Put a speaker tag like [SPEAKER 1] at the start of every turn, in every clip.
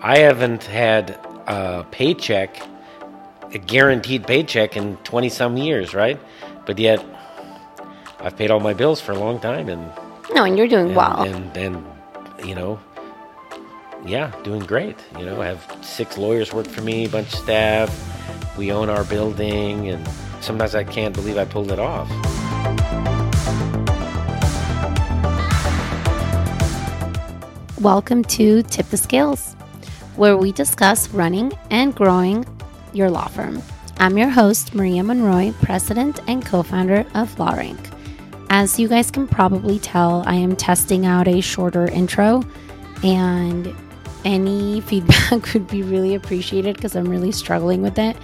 [SPEAKER 1] I haven't had a paycheck, a guaranteed paycheck in 20 some years, right? But yet, I've paid all my bills for a long time and,
[SPEAKER 2] No, and you're doing
[SPEAKER 1] and,
[SPEAKER 2] well.
[SPEAKER 1] and, and, you know, yeah, doing great. You know, I have six lawyers work for me, a bunch of staff. We own our building, and sometimes I can't believe I pulled it off.
[SPEAKER 2] Welcome to Tip the Scales, where we discuss running and growing your law firm. I'm your host, Maria Monroy, president and co founder of LawRank. As you guys can probably tell, I am testing out a shorter intro, and any feedback would be really appreciated because I'm really struggling with it.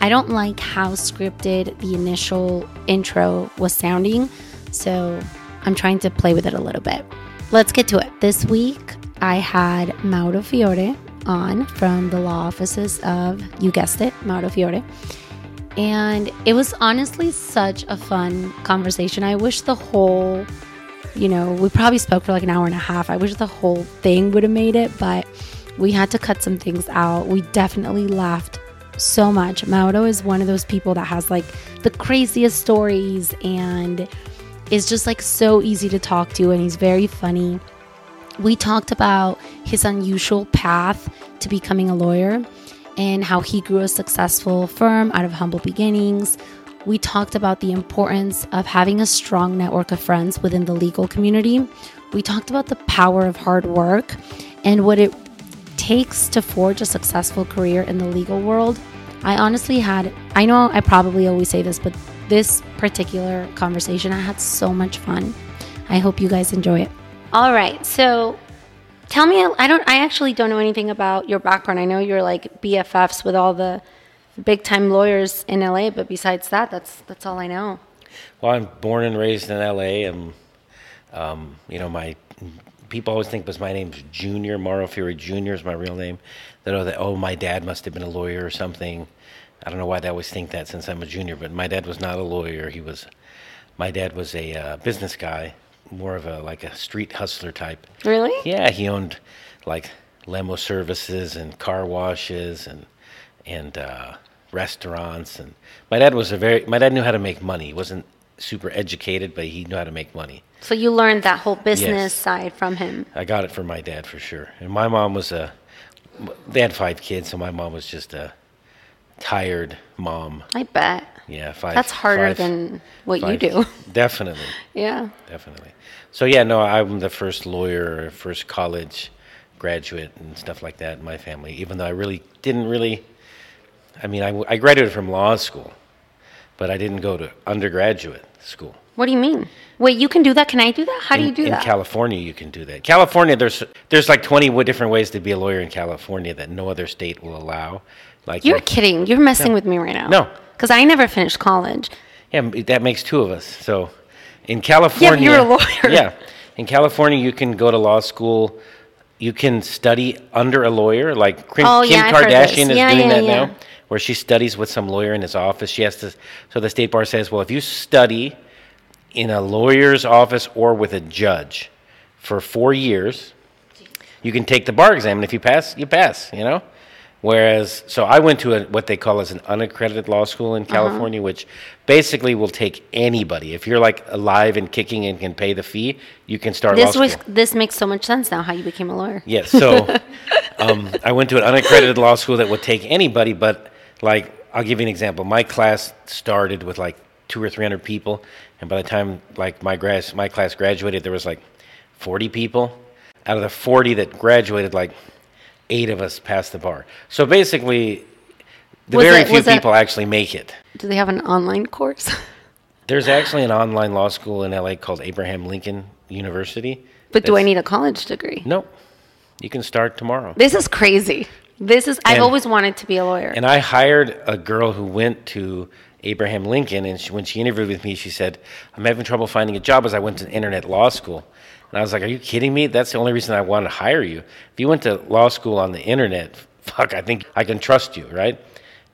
[SPEAKER 2] I don't like how scripted the initial intro was sounding, so I'm trying to play with it a little bit. Let's get to it. This week, I had Mauro Fiore on from the law offices of, you guessed it, Mauro Fiore. And it was honestly such a fun conversation. I wish the whole, you know, we probably spoke for like an hour and a half. I wish the whole thing would have made it, but we had to cut some things out. We definitely laughed so much. Mauro is one of those people that has like the craziest stories and is just like so easy to talk to and he's very funny. We talked about his unusual path to becoming a lawyer and how he grew a successful firm out of humble beginnings. We talked about the importance of having a strong network of friends within the legal community. We talked about the power of hard work and what it takes to forge a successful career in the legal world. I honestly had, I know I probably always say this, but this particular conversation, I had so much fun. I hope you guys enjoy it. All right. So tell me, I don't, I actually don't know anything about your background. I know you're like BFFs with all the big time lawyers in LA, but besides that, that's, that's all I know.
[SPEAKER 1] Well, I'm born and raised in LA, and um, you know, my people always think because my name's Junior Mauro Fiore Junior is my real name. They know that oh, my dad must have been a lawyer or something. I don't know why they always think that since I'm a junior, but my dad was not a lawyer. He was, my dad was a uh, business guy, more of a like a street hustler type.
[SPEAKER 2] Really?
[SPEAKER 1] Yeah, he owned like limo services and car washes and and uh, restaurants. And my dad was a very my dad knew how to make money. He wasn't super educated, but he knew how to make money.
[SPEAKER 2] So you learned that whole business
[SPEAKER 1] Yes.
[SPEAKER 2] side from him.
[SPEAKER 1] I got it from my dad for sure. And my mom was a they had five kids, so my mom was just a tired mom.
[SPEAKER 2] I bet.
[SPEAKER 1] Yeah, five.
[SPEAKER 2] That's harder
[SPEAKER 1] five-
[SPEAKER 2] than what you do.
[SPEAKER 1] Definitely.
[SPEAKER 2] yeah.
[SPEAKER 1] definitely. So yeah, no, I'm the first lawyer, first college graduate, and stuff like that in my family. Even though I really didn't really, I mean, I, I graduated from law school, but I didn't go to undergraduate school.
[SPEAKER 2] What do you mean? Wait, you can do that? Can I do that? How do you do
[SPEAKER 1] in
[SPEAKER 2] that?
[SPEAKER 1] In California, you can do that. California, there's there's like 20 w- different ways to be a lawyer in California that no other state will allow. Like
[SPEAKER 2] You're
[SPEAKER 1] you-
[SPEAKER 2] kidding. You're messing with me right now.
[SPEAKER 1] No.
[SPEAKER 2] Because I never finished college.
[SPEAKER 1] Yeah, that makes two of us. So, in California, yeah,
[SPEAKER 2] you're a lawyer.
[SPEAKER 1] Yeah, in California, you can go to law school. You can study under a lawyer, like Kim,
[SPEAKER 2] Oh,
[SPEAKER 1] Kim
[SPEAKER 2] yeah, I've heard this.
[SPEAKER 1] Kardashian is
[SPEAKER 2] Yeah,
[SPEAKER 1] doing that now, where she studies with some lawyer in his office. She has to. So the state bar says, well, if you study in a lawyer's office or with a judge for four years, you can take the bar exam, and if you pass, you pass. You know. Whereas, so I went to a, what they call as an unaccredited law school
[SPEAKER 2] Uh-huh.
[SPEAKER 1] in California, which basically will take anybody. If you're like alive and kicking and can pay the fee, you can start
[SPEAKER 2] This
[SPEAKER 1] law
[SPEAKER 2] was
[SPEAKER 1] school.
[SPEAKER 2] this makes so much sense now how you became a lawyer.
[SPEAKER 1] Yes. So um, I went to an unaccredited law school that would take anybody, but like I'll give you an example. My class started with like two or three hundred people, and by the time like my grass my class graduated, there was like forty people. Out of the forty that graduated, like eight of us passed the bar. So basically, the
[SPEAKER 2] Was
[SPEAKER 1] very few people actually make it.
[SPEAKER 2] Do they have an online course?
[SPEAKER 1] There's actually an online law school in LA called Abraham Lincoln University.
[SPEAKER 2] but do I need a college degree?
[SPEAKER 1] No. You can start tomorrow.
[SPEAKER 2] This is crazy. This is I've
[SPEAKER 1] And-
[SPEAKER 2] always wanted to be a lawyer.
[SPEAKER 1] And I hired a girl who went to Abraham Lincoln, and she, when she interviewed with me, she said, "I'm having trouble finding a job as I went to internet law school." And I was like, "Are you kidding me? That's the only reason I want to hire you. If you went to law school on the internet, fuck, I think I can trust you, right?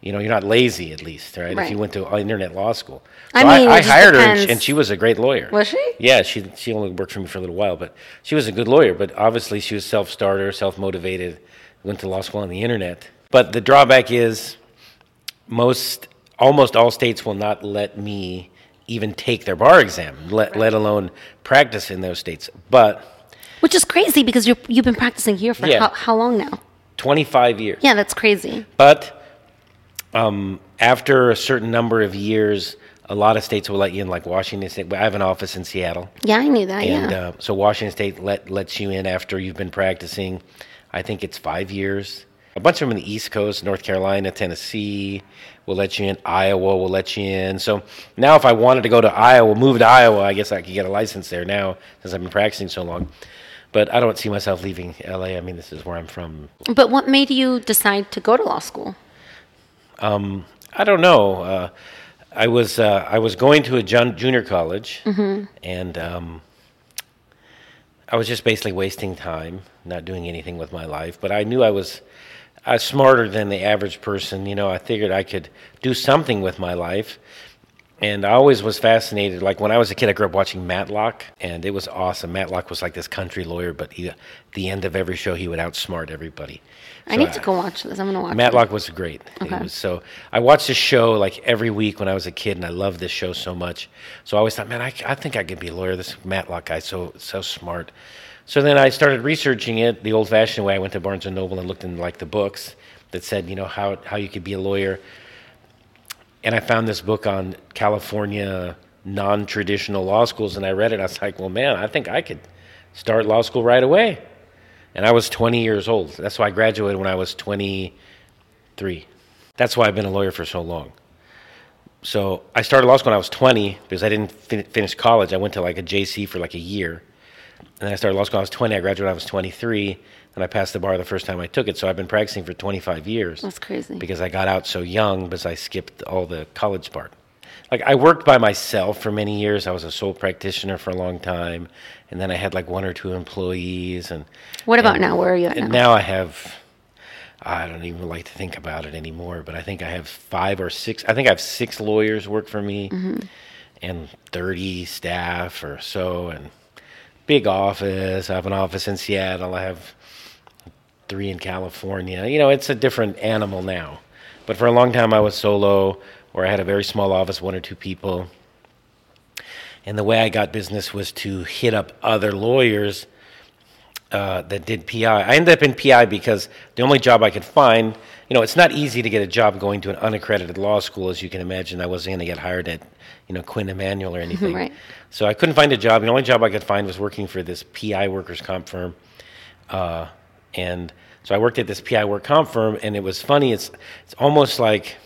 [SPEAKER 1] You know, you're not lazy at least, right? If you went to uh, internet law school."
[SPEAKER 2] I mean,
[SPEAKER 1] I,
[SPEAKER 2] just
[SPEAKER 1] hired her, and she, and she was a great lawyer.
[SPEAKER 2] Was she?
[SPEAKER 1] Yeah, she she only worked for me for a little while, but she was a good lawyer. But obviously, she was self starter, self motivated, went to law school on the internet. But the drawback is most, almost all states will not let me even take their bar exam, let, let alone practice in those states. But
[SPEAKER 2] Which is crazy because you're, you've been practicing here for
[SPEAKER 1] Yeah.
[SPEAKER 2] how, how long now?
[SPEAKER 1] 25 years.
[SPEAKER 2] Yeah, that's crazy.
[SPEAKER 1] But um, after a certain number of years, a lot of states will let you in, like Washington State. I have an office in Seattle.
[SPEAKER 2] Yeah, I knew that.
[SPEAKER 1] And
[SPEAKER 2] yeah.
[SPEAKER 1] uh, so Washington State let, lets you in after you've been practicing. I think it's five years. A bunch of them in the East Coast, North Carolina, Tennessee We'll let you in. Iowa will let you in. So now, if I wanted to go to Iowa, move to Iowa, I guess I could get a license there now since I've been practicing so long. But I don't see myself leaving LA. I mean, this is where I'm from.
[SPEAKER 2] but what made you decide to go to law school?
[SPEAKER 1] I don't know. Uh, I was uh, I was going to a jun- junior college, and um, I was just basically wasting time, not doing anything with my life. But I knew I was I was smarter than the average person. You know, I figured I could do something with my life. And I always was fascinated. Like when I was a kid, I grew up watching Matlock, and it was awesome. Matlock was like this country lawyer, but he, at the end of every show, he would outsmart everybody.
[SPEAKER 2] I need to go watch this. I'm gonna watch.
[SPEAKER 1] Matlock was great.
[SPEAKER 2] Okay.
[SPEAKER 1] It was so I watched this show like every week when I was a kid, and I loved this show so much. So I always thought, man, I, I think I could be a lawyer. This Matlock guy, so so smart. So then I started researching it the old-fashioned way. I went to Barnes and Noble and looked in like the books that said, you know, how how you could be a lawyer. And I found this book on California non-traditional law schools, and I read it. I was like, well, man, I think I could start law school right away. And I was 20 years old. That's why I graduated when I was 23. That's why I've been a lawyer for so long. So I started law school when I was 20 because I didn't fin- finish college. I went to like a JC for like a year. And then I started law school when I was 20. I graduated when I was 23. And I passed the bar the first time I took it. So I've been practicing for 25 years
[SPEAKER 2] That's crazy.
[SPEAKER 1] because I got out so young because I skipped all the college part. Like I worked by myself for many years. I was a sole practitioner for a long time, and then I had like one or two employees. And
[SPEAKER 2] What about
[SPEAKER 1] and-
[SPEAKER 2] now? Where are you at
[SPEAKER 1] and
[SPEAKER 2] now?
[SPEAKER 1] now I have. I don't even like to think about it anymore, but I think I have five or six. I think I have six lawyers work for me,
[SPEAKER 2] Mm-hmm.
[SPEAKER 1] and thirty staff or so, and big office. I have an office in Seattle. I have three in California. You know, it's a different animal now. But for a long time, I was solo, or I had a very small office, one or two people. And the way I got business was to hit up other lawyers uh, that did PI. I ended up in PI because the only job I could find, you know, it's not easy to get a job going to an unaccredited law school, as you can imagine. I wasn't going to get hired at, you know, Quinn Emanuel or anything.
[SPEAKER 2] Right.
[SPEAKER 1] So I couldn't find a job. The only job I could find was working for this PI workers' comp firm. Uh, and so I worked at this PI work comp firm, and it was funny. It's it's almost like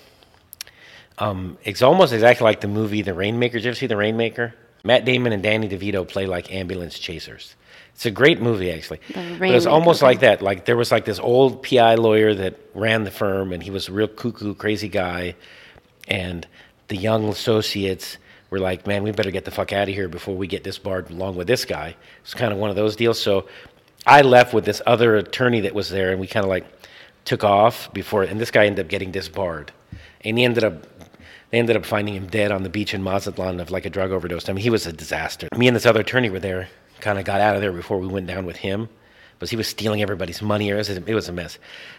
[SPEAKER 1] um, it's almost exactly like the movie The Rainmaker. Did you ever see The Rainmaker? Matt Damon and Danny DeVito play like ambulance chasers. It's a great movie, actually. But it's
[SPEAKER 2] Rainmaker,
[SPEAKER 1] almost like that. Like there was like this old PI lawyer that ran the firm, and he was a real cuckoo, crazy guy. And the young associates were like, "Man, we better get the fuck out of here before we get disbarred along with this guy." It's kind of one of those deals. So I left with this other attorney that was there, and we kind of like took off before. And this guy ended up getting disbarred, and he ended up. They ended up finding him dead on the beach in Mazatlan of like a drug overdose. I mean, he was a disaster. Me and this other attorney were there, kind of got out of there before we went down with him, because he was stealing everybody's money. It was, it was a mess.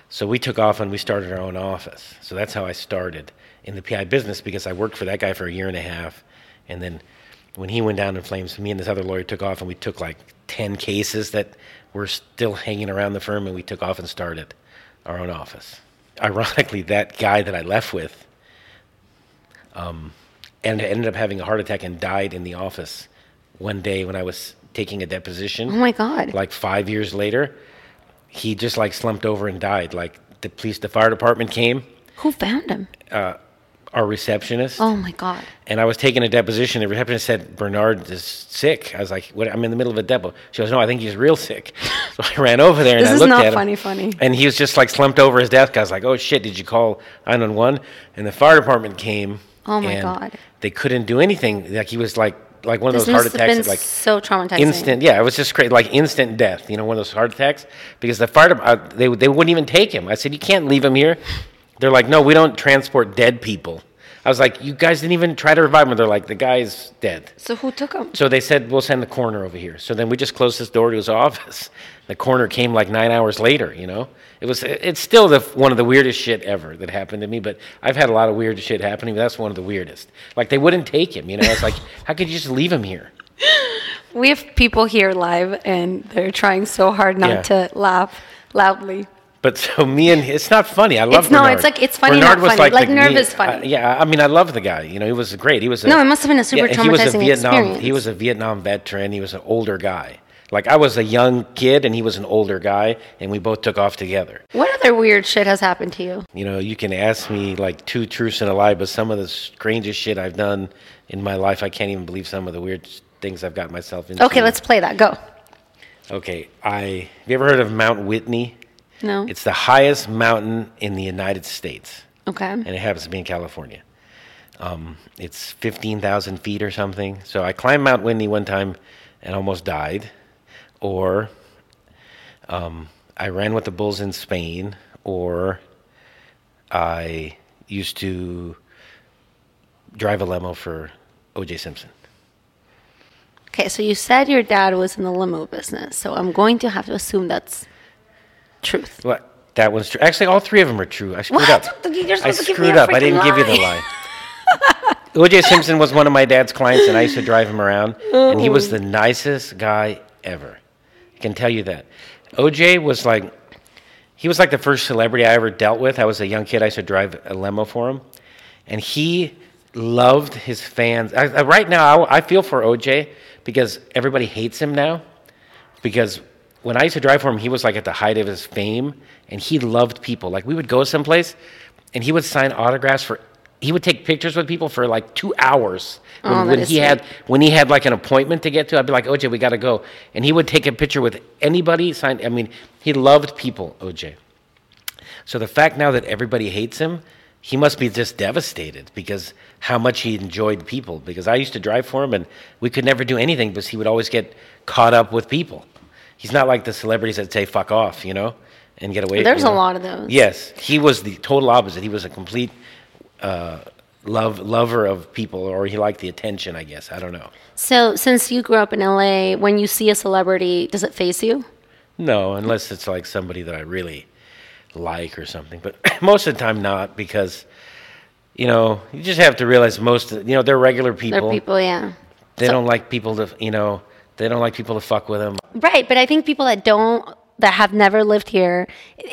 [SPEAKER 1] So we took off and we started our own office. So that's how I started in the PI business because I worked for that guy for a year and a half, and then when he went down in flames, me and this other lawyer took off and we took like ten cases that were still hanging around the firm, and we took off and started our own office. Ironically, that guy that I left with um, and ended up having a heart attack and died in the office one day when I was taking a deposition.
[SPEAKER 2] Oh my God.
[SPEAKER 1] Like five years later, he just like slumped over and died. Like the police, the fire department came,
[SPEAKER 2] Who found him?
[SPEAKER 1] Uh, our receptionist,
[SPEAKER 2] Oh my God.
[SPEAKER 1] and I was taking a deposition. The receptionist said Bernard is sick. I was like, "What? I'm in the middle of a depo." She goes, "No, I think he's real sick." So I ran over there and I looked at him.
[SPEAKER 2] This is not funny, funny.
[SPEAKER 1] And he was just like slumped over his desk. I was like, "Oh shit! Did you call 911?" And the fire department came.
[SPEAKER 2] Oh, my God.
[SPEAKER 1] They couldn't do anything. Like he was like like one of
[SPEAKER 2] This
[SPEAKER 1] those heart attacks.
[SPEAKER 2] been
[SPEAKER 1] that, like
[SPEAKER 2] so traumatizing.
[SPEAKER 1] instant. Yeah, it was just crazy. Like instant death. You know, one of those heart attacks. Because the fire dep- uh, they they wouldn't even take him. I said, "You can't leave him here." They're like, "No, we don't transport dead people." I was like, you guys didn't even try to revive him. They're like, the guy's dead.
[SPEAKER 2] So who took him?
[SPEAKER 1] So they said, we'll send the coroner over here. So then we just closed this door to his office. The coroner came like nine hours later, you know? It was, it's still the, one of the weirdest shit ever that happened to me, but I've had a lot of weird shit happening, but that's one of the weirdest. Like, they wouldn't take him, you know? It's like, how could you just leave him here?
[SPEAKER 2] We have people here live, and they're trying so hard not
[SPEAKER 1] Yeah.
[SPEAKER 2] to laugh loudly.
[SPEAKER 1] But so me and it's not funny. I love
[SPEAKER 2] It's- no, it's like- it's funny,
[SPEAKER 1] Bernard
[SPEAKER 2] not
[SPEAKER 1] was
[SPEAKER 2] funny. Like,
[SPEAKER 1] the-
[SPEAKER 2] nerve is funny.
[SPEAKER 1] uh, yeah, I mean, I love the guy. You know, he was great. He was a,
[SPEAKER 2] No, it must have been a super
[SPEAKER 1] yeah, he was a
[SPEAKER 2] traumatizing
[SPEAKER 1] Vietnam.
[SPEAKER 2] experience.
[SPEAKER 1] He was a Vietnam veteran. He was an older guy. Like I was a young kid and he was an older guy, and we both took off together.
[SPEAKER 2] What other weird shit has happened to you?
[SPEAKER 1] You know, you can ask me like two truths and a lie, but some of the strangest shit I've done in my life, I can't even believe some of the weird things I've got myself into.
[SPEAKER 2] Okay, let's play that. Go.
[SPEAKER 1] Okay, I have you ever heard of Mount Whitney?
[SPEAKER 2] No.
[SPEAKER 1] It's the highest mountain in the United States.
[SPEAKER 2] okay.
[SPEAKER 1] and it happens to be in California. Um, it's 15,000 feet or something. So I climbed Mount Whitney one time and almost died. Or um, I ran with the bulls in Spain. Or I used to drive a limo for O.J. Simpson.
[SPEAKER 2] Okay, so you said your dad was in the limo business, so I'm going to have to assume that's truth.
[SPEAKER 1] What? That one's true. Actually, all three of them are true. I screwed
[SPEAKER 2] What?
[SPEAKER 1] up.
[SPEAKER 2] You're
[SPEAKER 1] I
[SPEAKER 2] to give me
[SPEAKER 1] screwed up. I didn't
[SPEAKER 2] freaking
[SPEAKER 1] give you the
[SPEAKER 2] lie.
[SPEAKER 1] lie. O.J. Simpson was one of my dad's clients, and I used to drive him around, and he was the oh. nicest guy ever. I can tell you that. O.J. was like, he was like the first celebrity I ever dealt with. I was a young kid. I used to drive a limo for him, and he loved his fans. I, I, right now, I, I feel for O.J. because everybody hates him now because when I used to drive for him, he was like at the height of his fame, and he loved people. Like we would go someplace, and he would sign autographs for. He would take pictures with people for like two hours. When,
[SPEAKER 2] Oh,
[SPEAKER 1] when he
[SPEAKER 2] sweet.
[SPEAKER 1] had when he had like an appointment to get to, I'd be like, OJ, we got to go, and he would take a picture with anybody. Sign. I mean, he loved people, OJ. So the fact now that everybody hates him, he must be just devastated because how much he enjoyed people. Because I used to drive for him and we could never do anything because he would always get caught up with people. He's not like the celebrities that say fuck off, you know, and get away.
[SPEAKER 2] There's
[SPEAKER 1] you
[SPEAKER 2] a
[SPEAKER 1] know?
[SPEAKER 2] lot of those.
[SPEAKER 1] Yes, he was the total opposite. He was a complete uh, love lover of people, or he liked the attention. I guess I don't know.
[SPEAKER 2] So, since you grew up in LA, when you see a celebrity, does it faze you?
[SPEAKER 1] No, unless it's like somebody that I really like or something. But most of the time, not because you know you just have to realize most. Of, you know, they're regular people.
[SPEAKER 2] There are people, yeah.
[SPEAKER 1] They don't like people to you know. They don't like people to fuck with them.
[SPEAKER 2] Right, but I think people that don't that have never lived here,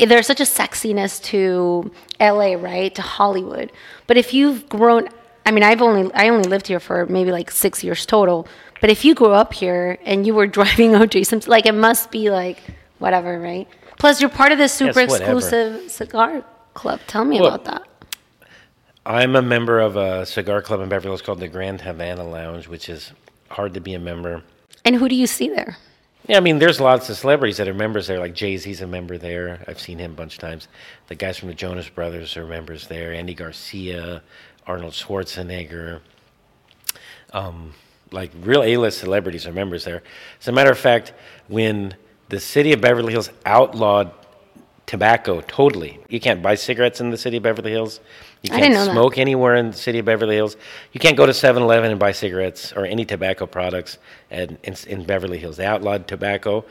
[SPEAKER 2] there's such a sexiness to LA, right? To Hollywood. But if you've grown I mean, I've only I only lived here for maybe like 6 years total. But if you grew up here and you were driving OJ Simpson, like it must be like whatever, right? Plus you're part of this super
[SPEAKER 1] Yes,
[SPEAKER 2] exclusive cigar club. Tell me
[SPEAKER 1] Well-
[SPEAKER 2] about that.
[SPEAKER 1] I'm a member of a cigar club in Beverly Hills called the Grand Havana Lounge, which is hard to be a member.
[SPEAKER 2] And who do you see there?
[SPEAKER 1] Yeah, I mean, there's lots of celebrities that are members there. Like Jay Z's a member there. I've seen him a bunch of times. The guys from the Jonas Brothers are members there. Andy Garcia, Arnold Schwarzenegger. Um, like real A-list celebrities are members there. As a matter of fact, when the city of Beverly Hills outlawed tobacco totally, you can't buy cigarettes in the city of Beverly Hills. You can't
[SPEAKER 2] know that.
[SPEAKER 1] smoke anywhere in the city of Beverly Hills. You can't go to 7-Eleven and buy cigarettes or any tobacco products at, in, in Beverly Hills. They outlawed tobacco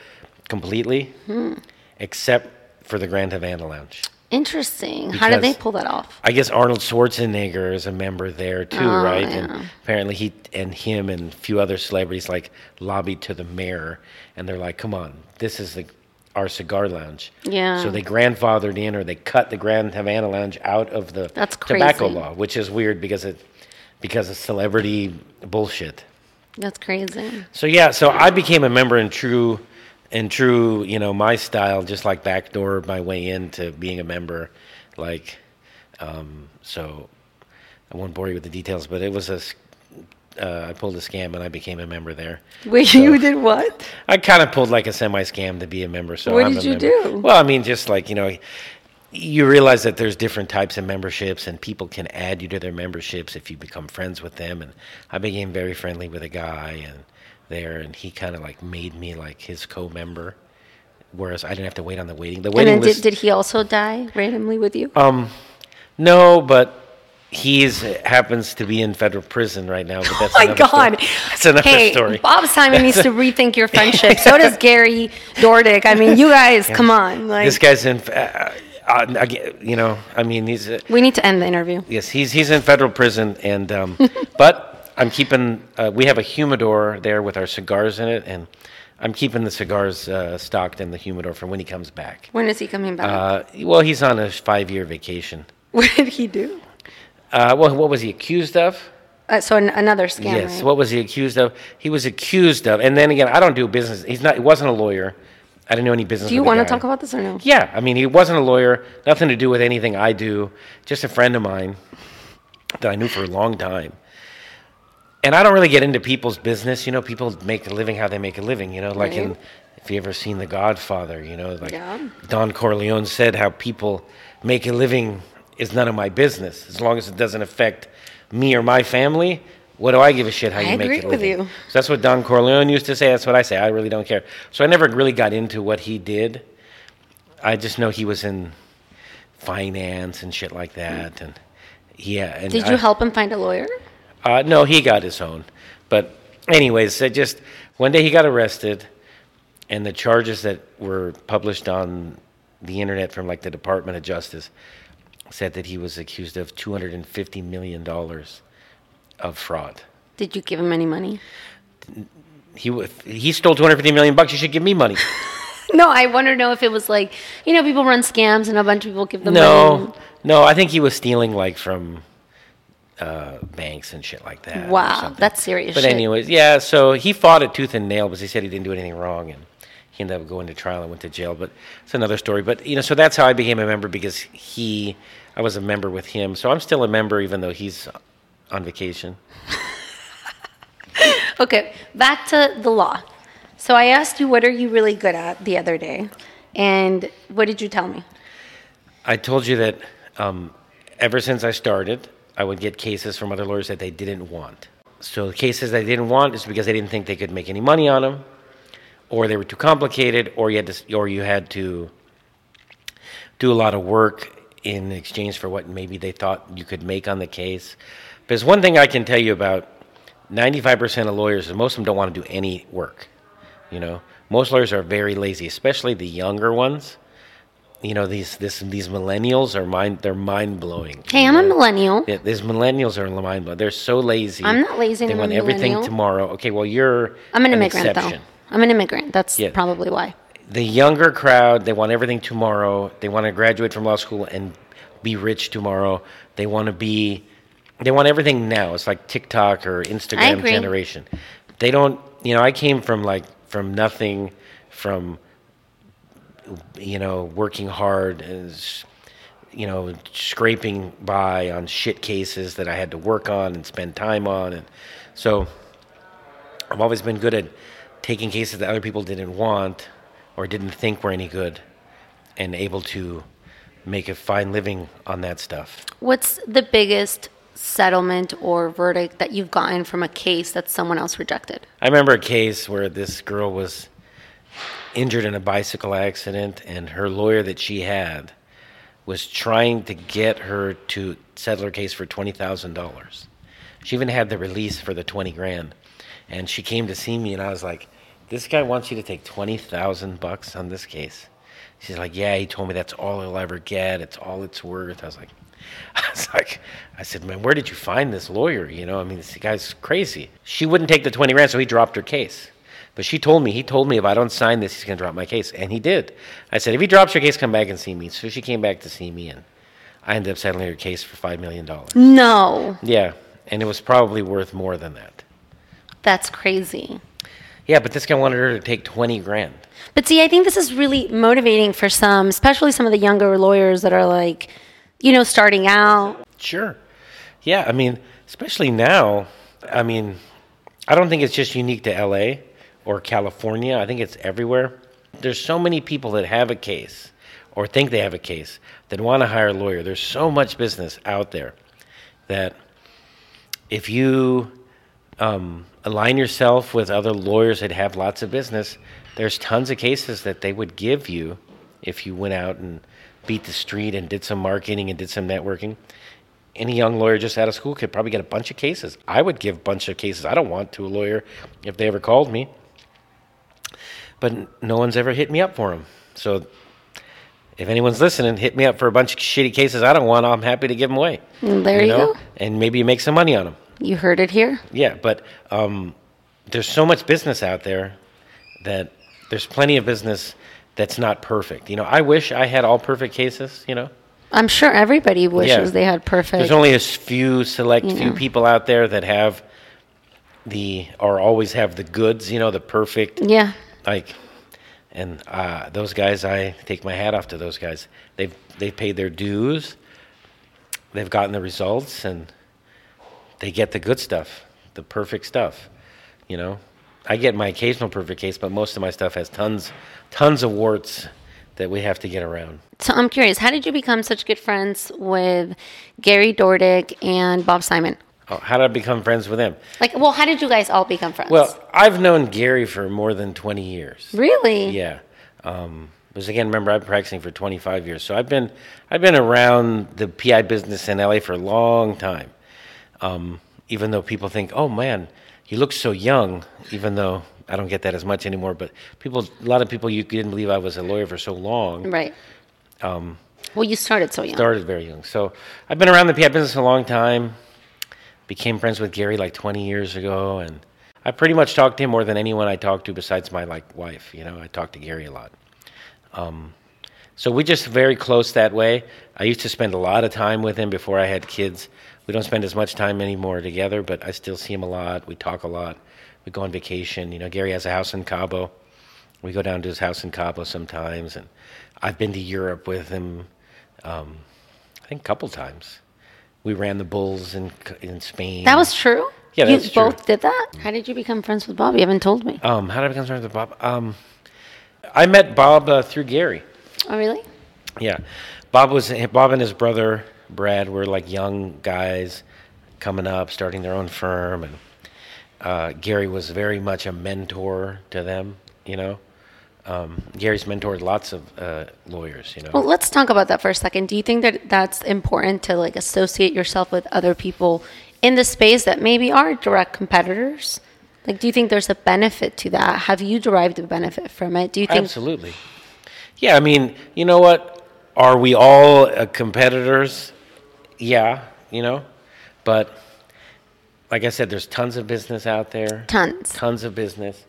[SPEAKER 1] completely,
[SPEAKER 2] Hmm.
[SPEAKER 1] except for the Grand Havana Lounge.
[SPEAKER 2] Interesting. How did they pull that off?
[SPEAKER 1] I guess Arnold Schwarzenegger is a member there too,
[SPEAKER 2] Oh,
[SPEAKER 1] right?
[SPEAKER 2] yeah.
[SPEAKER 1] And apparently he and him and a few other celebrities like lobbied to the mayor, and they're like, "Come on, this is the our cigar lounge."
[SPEAKER 2] Yeah.
[SPEAKER 1] So they grandfathered in, or they cut the Grand Havana Lounge out of the
[SPEAKER 2] That's
[SPEAKER 1] tobacco law, which is weird because it because of celebrity bullshit.
[SPEAKER 2] That's crazy.
[SPEAKER 1] So yeah, so I became a member in true, in true, you know, my style, just like backdoor my way into being a member, like, um, so I won't bore you with the details, but it was a, uh, I pulled a scam and I became a member there.
[SPEAKER 2] Wait,
[SPEAKER 1] So-
[SPEAKER 2] you did what?
[SPEAKER 1] I kind of pulled like a semi scam to be a member. So
[SPEAKER 2] What
[SPEAKER 1] I'm
[SPEAKER 2] did you
[SPEAKER 1] member.
[SPEAKER 2] do?
[SPEAKER 1] Well, I mean, just like you know, you realize that there's different types of memberships, and people can add you to their memberships if you become friends with them. And I became very friendly with a guy and there, and he kind of like made me like his co-member, whereas I didn't have to wait on the waiting. The
[SPEAKER 2] And
[SPEAKER 1] waiting
[SPEAKER 2] then
[SPEAKER 1] list.
[SPEAKER 2] did, did he also die randomly with you?
[SPEAKER 1] Um, no, but He's happens to be in federal prison right now, but that's
[SPEAKER 2] Oh my
[SPEAKER 1] another story.
[SPEAKER 2] God.
[SPEAKER 1] That's another
[SPEAKER 2] hey,
[SPEAKER 1] story.
[SPEAKER 2] Bob Simon needs to rethink your friendship. So does Gary Dordick. I mean, you guys, come on. Like,
[SPEAKER 1] This guy's in, uh, uh, you know, I mean, he's uh,
[SPEAKER 2] we need to end the interview.
[SPEAKER 1] yes, he's he's in federal prison, and um, but I'm keeping. Uh, we have a humidor there with our cigars in it, and I'm keeping the cigars uh, stocked in the humidor for when he comes back.
[SPEAKER 2] When is he coming back?
[SPEAKER 1] Uh, well, he's on a five-year vacation.
[SPEAKER 2] what did he do?
[SPEAKER 1] Uh, well, what was he accused of?
[SPEAKER 2] Uh, so an- another scam,
[SPEAKER 1] Yes.
[SPEAKER 2] right?
[SPEAKER 1] What was he accused of? He was accused of, and then again, I don't do business. He's not. He wasn't a lawyer. I didn't know any business.
[SPEAKER 2] do you want to talk about this or no?
[SPEAKER 1] Yeah, I mean, he wasn't a lawyer. Nothing to do with anything I do. Just a friend of mine that I knew for a long time. And I don't really get into people's business. You know, people make a living how they make a living. You know, like in if you ever seen The Godfather, you know, like
[SPEAKER 2] Yeah.
[SPEAKER 1] Don Corleone said, how people make a living is none of my business as long as it doesn't affect me or my family. What do I give a shit how
[SPEAKER 2] I
[SPEAKER 1] you make
[SPEAKER 2] agree
[SPEAKER 1] a
[SPEAKER 2] with
[SPEAKER 1] living?
[SPEAKER 2] you.
[SPEAKER 1] So that's what Don Corleone used to say. That's what I say. I really don't care. So I never really got into what he did. I just know he was in finance and shit like that, and yeah. And
[SPEAKER 2] Did you
[SPEAKER 1] I-
[SPEAKER 2] help him find a lawyer?
[SPEAKER 1] Uh, no, he got his own. But anyways, it just one day he got arrested, and the charges that were published on the internet from like the Department of Justice said that he was accused of two hundred and fifty million dollars of fraud.
[SPEAKER 2] Did you give him any money?
[SPEAKER 1] He he stole two hundred fifty million bucks. You should give me money.
[SPEAKER 2] No, I want to know if it was like, you know, people run scams and a bunch of people give them
[SPEAKER 1] No,
[SPEAKER 2] money.
[SPEAKER 1] no, I think he was stealing like from uh, banks and shit like that.
[SPEAKER 2] Wow, that's serious
[SPEAKER 1] But
[SPEAKER 2] shit.
[SPEAKER 1] anyways, yeah. So he fought it tooth and nail because he said he didn't do anything wrong, and he ended up going to trial and went to jail. But it's another story. But you know, so that's how I became a member because he, I was a member with him. So I'm still a member even though he's on vacation.
[SPEAKER 2] Okay, back to the law. So I asked you, what are you really good at the other day? And what did you tell me?
[SPEAKER 1] I told you that um, ever since I started, I would get cases from other lawyers that they didn't want. So the cases they didn't want is because they didn't think they could make any money on them, or they were too complicated, or you had to, or you had to do a lot of work in exchange for what maybe they thought you could make on the case. Because one thing I can tell you about 95% of lawyers is most of them don't want to do any work. You know, most lawyers are very lazy, especially the younger ones. You know, these this, these millennials are mind they're mind blowing.
[SPEAKER 2] Hey, I'm a millennial.
[SPEAKER 1] Yeah, these millennials are mind blowing. They're so lazy.
[SPEAKER 2] I'm not lazy
[SPEAKER 1] They
[SPEAKER 2] I'm
[SPEAKER 1] want everything tomorrow. Okay, well you're
[SPEAKER 2] I'm an immigrant,
[SPEAKER 1] exception.
[SPEAKER 2] though. I'm an immigrant. That's
[SPEAKER 1] Yeah.
[SPEAKER 2] probably why.
[SPEAKER 1] The younger crowd, they want everything tomorrow. They want to graduate from law school and be rich tomorrow. They want to be they want everything now. It's like TikTok or Instagram
[SPEAKER 2] agree.
[SPEAKER 1] generation. They don't, you know, I came from like from nothing from you know, working hard as you know, scraping by on shit cases that I had to work on and spend time on and so I've always been good at taking cases that other people didn't want or didn't think were any good and able to make a fine living on that stuff.
[SPEAKER 2] What's the biggest settlement or verdict that you've gotten from a case that someone else rejected?
[SPEAKER 1] I remember a case where this girl was injured in a bicycle accident, and her lawyer that she had was trying to get her to settle her case for twenty thousand dollars. She even had the release for the twenty grand, and she came to see me, and I was like, "This guy wants you to take twenty thousand bucks on this case." She's like, "Yeah, he told me that's all he'll ever get. It's all it's worth." I was like, I was like, I said, man, where did you find this lawyer? You know, I mean, this guy's crazy. She wouldn't take the 20 grand, so he dropped her case. But she told me, he told me if I don't sign this, he's going to drop my case. And he did. I said, if he drops your case, come back and see me. So she came back to see me, and I ended up settling her case for $5 million.
[SPEAKER 2] No,
[SPEAKER 1] Yeah, and it was probably worth more than that.
[SPEAKER 2] That's crazy.
[SPEAKER 1] Yeah, but this guy wanted her to take 20 grand.
[SPEAKER 2] But see, I think this is really motivating for some, especially some of the younger lawyers that are like, you know, starting out.
[SPEAKER 1] Sure. Yeah, I mean, especially now, I mean, I don't think it's just unique to LA or California. I think it's everywhere. There's so many people that have a case or think they have a case that want to hire a lawyer. There's so much business out there that if you um, align yourself with other lawyers that have lots of business, there's tons of cases that they would give you if you went out and beat the street and did some marketing and did some networking. any young lawyer just out of school could probably get a bunch of cases. I would give a bunch of cases I don't want to a lawyer if they ever called me. But no one's ever hit me up for them. So if anyone's listening, hit me up for a bunch of shitty cases I don't want. I'm happy to give them away.
[SPEAKER 2] Mm, There you,
[SPEAKER 1] know?
[SPEAKER 2] go.
[SPEAKER 1] And maybe you make some money on them.
[SPEAKER 2] You heard it here.
[SPEAKER 1] Yeah, but um, there's so much business out there that there's plenty of business that's not perfect. You know, I wish I had all perfect cases. You know,
[SPEAKER 2] I'm sure everybody wishes
[SPEAKER 1] Yeah.
[SPEAKER 2] they had perfect.
[SPEAKER 1] there's only a few select
[SPEAKER 2] You
[SPEAKER 1] few
[SPEAKER 2] know.
[SPEAKER 1] people out there that have the or always have the goods. You know, the perfect
[SPEAKER 2] yeah.
[SPEAKER 1] like. And uh, those guys, I take my hat off to those guys. They've they've paid their dues. They've gotten the results, and they get the good stuff, the perfect stuff. You know, I get my occasional perfect case, but most of my stuff has tons, tons of warts that we have to get around.
[SPEAKER 2] So I'm curious, how did you become such good friends with Gary Dordick and Bob Simon?
[SPEAKER 1] Oh, how did I become friends with them?
[SPEAKER 2] Like, well, how did you guys all become friends?
[SPEAKER 1] Well, I've known Gary for more than 20 years.
[SPEAKER 2] really?
[SPEAKER 1] Yeah. Um, because again, remember, I've been practicing for 25 years, so I've been I've been around the PI business in LA for a long time. Um, even though people think, "Oh man, you look so young," even though I don't get that as much anymore. But people, a lot of people, you didn't believe I was a lawyer for so long.
[SPEAKER 2] Right. Um, well, you started so young.
[SPEAKER 1] Started very young, so I've been around the PI business a long time. Became friends with Gary like 20 years ago, and I pretty much talked to him more than anyone I talked to besides my like wife. You know, I talked to Gary a lot. Um, so we just very close that way. I used to spend a lot of time with him before I had kids. We don't spend as much time anymore together, but I still see him a lot. We talk a lot. We go on vacation. You know, Gary has a house in Cabo. We go down to his house in Cabo sometimes, and I've been to Europe with him. Um, I think a couple times. We ran the bulls in in Spain.
[SPEAKER 2] That was true?
[SPEAKER 1] Yeah,
[SPEAKER 2] you
[SPEAKER 1] true.
[SPEAKER 2] both did that? How did you become friends with Bob? You haven't told me.
[SPEAKER 1] Um, how did I become friends with Bob? Um, I met Bob uh, through Gary.
[SPEAKER 2] Oh, really?
[SPEAKER 1] Yeah, Bob was Bob and his brother Brad were like young guys coming up, starting their own firm, and uh, Gary was very much a mentor to them. You know, um, Gary's mentored lots of uh, lawyers. You know,
[SPEAKER 2] Well, let's talk about that for a second. Do you think that that's important to like associate yourself with other people in the space that maybe are direct competitors? Like, do you think there's a benefit to that? Have you derived a benefit from it? Do you think?
[SPEAKER 1] Absolutely. Yeah, I mean, you know what? Are we all uh, competitors? Yeah, you know, but like I said, there's tons of business out there.
[SPEAKER 2] Tons.
[SPEAKER 1] Tons of business,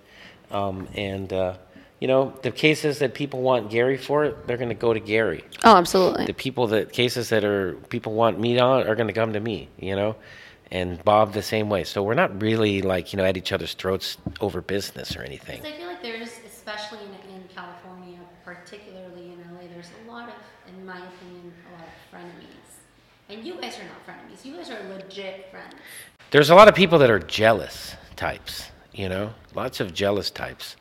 [SPEAKER 1] um, and uh, you know, the cases that people want Gary for, they're going to go to Gary.
[SPEAKER 2] Oh, absolutely.
[SPEAKER 1] The people that cases that are people want me on are going to come to me. You know. And Bob the same way. So we're not really like, you know, at each other's throats over business or anything.
[SPEAKER 2] I feel like there's, especially in, in California, particularly in LA, there's a lot of, in my opinion, a lot of frenemies. And you guys are not frenemies. You guys are legit friends.
[SPEAKER 1] There's a lot of people that are jealous types, you know, lots of jealous types.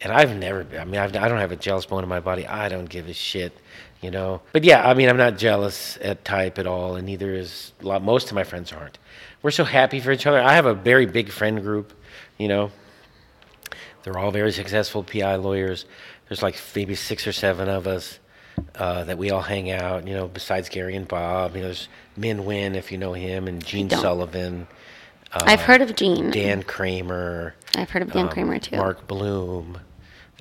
[SPEAKER 1] And I've never been, I mean, I've, I don't have a jealous bone in my body. I don't give a shit, you know. But yeah, I mean, I'm not jealous at type at all, and neither is a lot, most of my friends aren't. We're so happy for each other. I have a very big friend group, you know. They're all very successful PI lawyers. There's like maybe six or seven of us uh, that we all hang out, you know, besides Gary and Bob. You know, there's Min Win, if you know him, and Gene. Sullivan.
[SPEAKER 2] I've heard of Gene.
[SPEAKER 1] Dan Kramer.
[SPEAKER 2] I've heard of Dan
[SPEAKER 1] um,
[SPEAKER 2] Kramer too.
[SPEAKER 1] Mark Bloom.